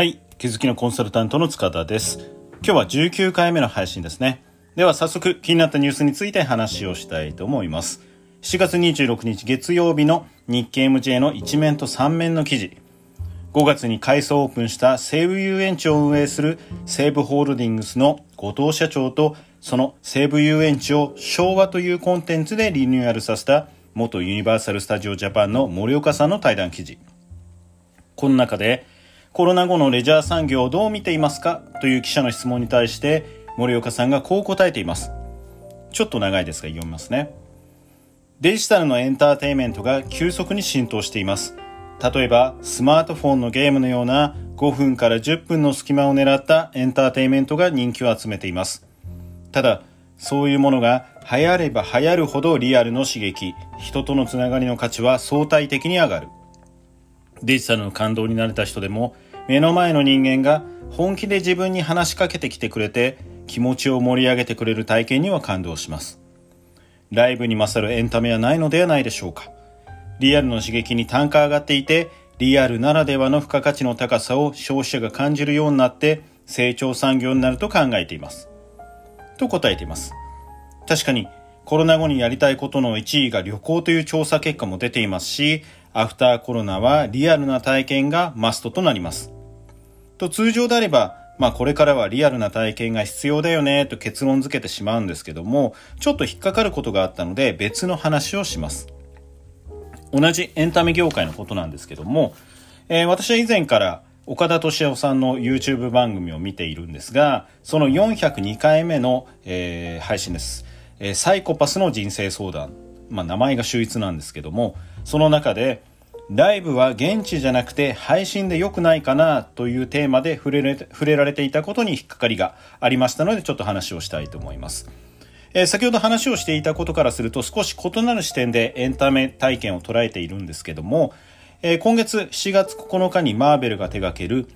はい。気づきのコンサルタントの塚田です。今日は19回目の配信ですね。では早速気になったニュースについて話をしたいと思います。7月26日月曜日の日経 MJ の一面と三面の記事。5月に改装オープンした西武遊園地を運営する西武ホールディングスの後藤社長とその西武遊園地を昭和というコンテンツでリニューアルさせた元ユニバーサル・スタジオ・ジャパンの森岡さんの対談記事。この中でコロナ後のレジャー産業をどう見ていますか？という記者の質問に対して森岡さんがこう答えています。ちょっと長いですが読みますね。デジタルのエンターテインメントが急速に浸透しています。例えばスマートフォンのゲームのような5分から10分の隙間を狙ったエンターテインメントが人気を集めています。ただ、そういうものが流行れば流行るほどリアルの刺激、人とのつながりの価値は相対的に上がる。デジタルの感動に慣れた人でも目の前の人間が本気で自分に話しかけてきてくれて気持ちを盛り上げてくれる体験には感動します。ライブに勝るエンタメはないのではないでしょうか。リアルの刺激に単価上がっていて、リアルならではの付加価値の高さを消費者が感じるようになって成長産業になると考えています。と答えています。確かにコロナ後にやりたいことの1位が旅行という調査結果も出ていますし、アフターコロナはリアルな体験がマストとなります。と通常であれば、まあこれからはリアルな体験が必要だよねと結論付けてしまうんですけども、ちょっと引っかかることがあったので別の話をします。同じエンタメ業界のことなんですけども、えー私は以前から岡田敏夫さんの YouTube 番組を見ているんですが、その402回目の、えー配信です、えサイコパスの人生相談。まあ名前が秀逸なんですけども、その中で、ライブは現地じゃなくて配信で良くないかなというテーマで触れれ触れられていたことに引っかかりがありましたのでちょっと話をしたいと思います。えー先ほど話をしていたことからすると少し異なる視点でエンタメ体験を捉えているんですけども、えー今月7月9日にマーベルが手掛ける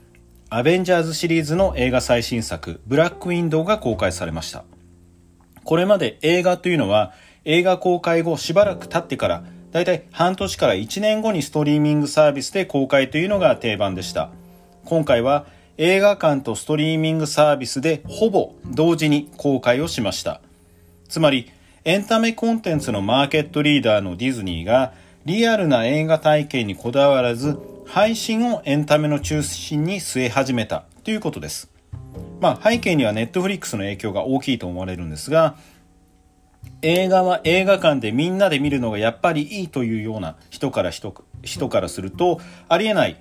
アベンジャーズシリーズの映画最新作ブラックウィンドウが公開されました。これまで映画というのは映画公開後しばらく経ってからだいたい半年から1年後にストリーミングサービスで公開というのが定番でした。今回は映画館とストリーミングサービスでほぼ同時に公開をしました。つまりエンタメコンテンツのマーケットリーダーのディズニーがリアルな映画体験にこだわらず配信をエンタメの中心に据え始めたということです。まあ背景にはネットフリックスの影響が大きいと思われるんですが映画は映画館でみんなで見るのがやっぱりいいというような人から人人からするとありえない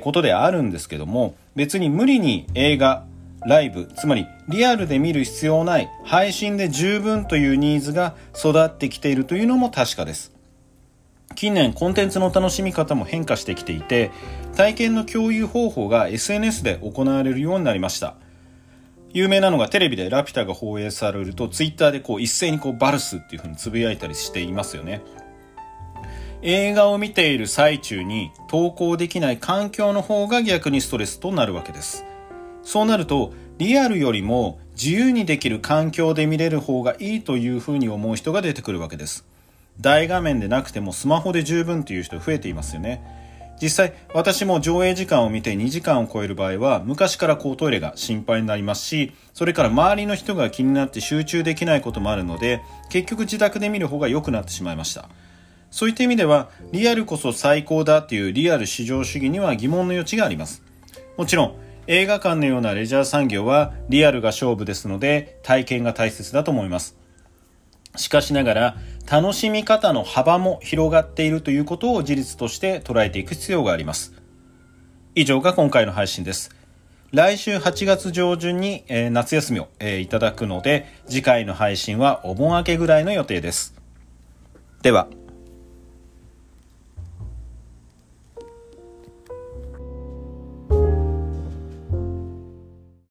ことであるんですけども別に無理に映画ライブつまりリアルで見る必要ない配信で十分というニーズが育ってきているというのも確かです。近年コンテンツの楽しみ方も変化してきていて体験の共有方法が SNS で行われるようになりました。有名なのがテレビでラピュタが放映されるとツイッターでこう一斉にこうバルスっていう風につぶやいたりしていますよね。映画を見ている最中に投稿できない環境の方が逆にストレスとなるわけです。そうなるとリアルよりも自由にできる環境で見れる方がいいというふうに思う人が出てくるわけです。大画面でなくてもスマホで十分という人増えていますよね。実際私も上映時間を見て2時間を超える場合は昔からこうトイレが心配になりますしそれから周りの人が気になって集中できないこともあるので結局自宅で見る方が良くなってしまいました。そういった意味ではリアルこそ最高だというリアル至上主義には疑問の余地があります。もちろん映画館のようなレジャー産業はリアルが勝負ですので体験が大切だと思います。しかしながら楽しみ方の幅も広がっているということを事実として捉えていく必要があります。以上が今回の配信です。来週8月上旬に、え夏休みを、えいただくので次回の配信はお盆明けぐらいの予定です。では。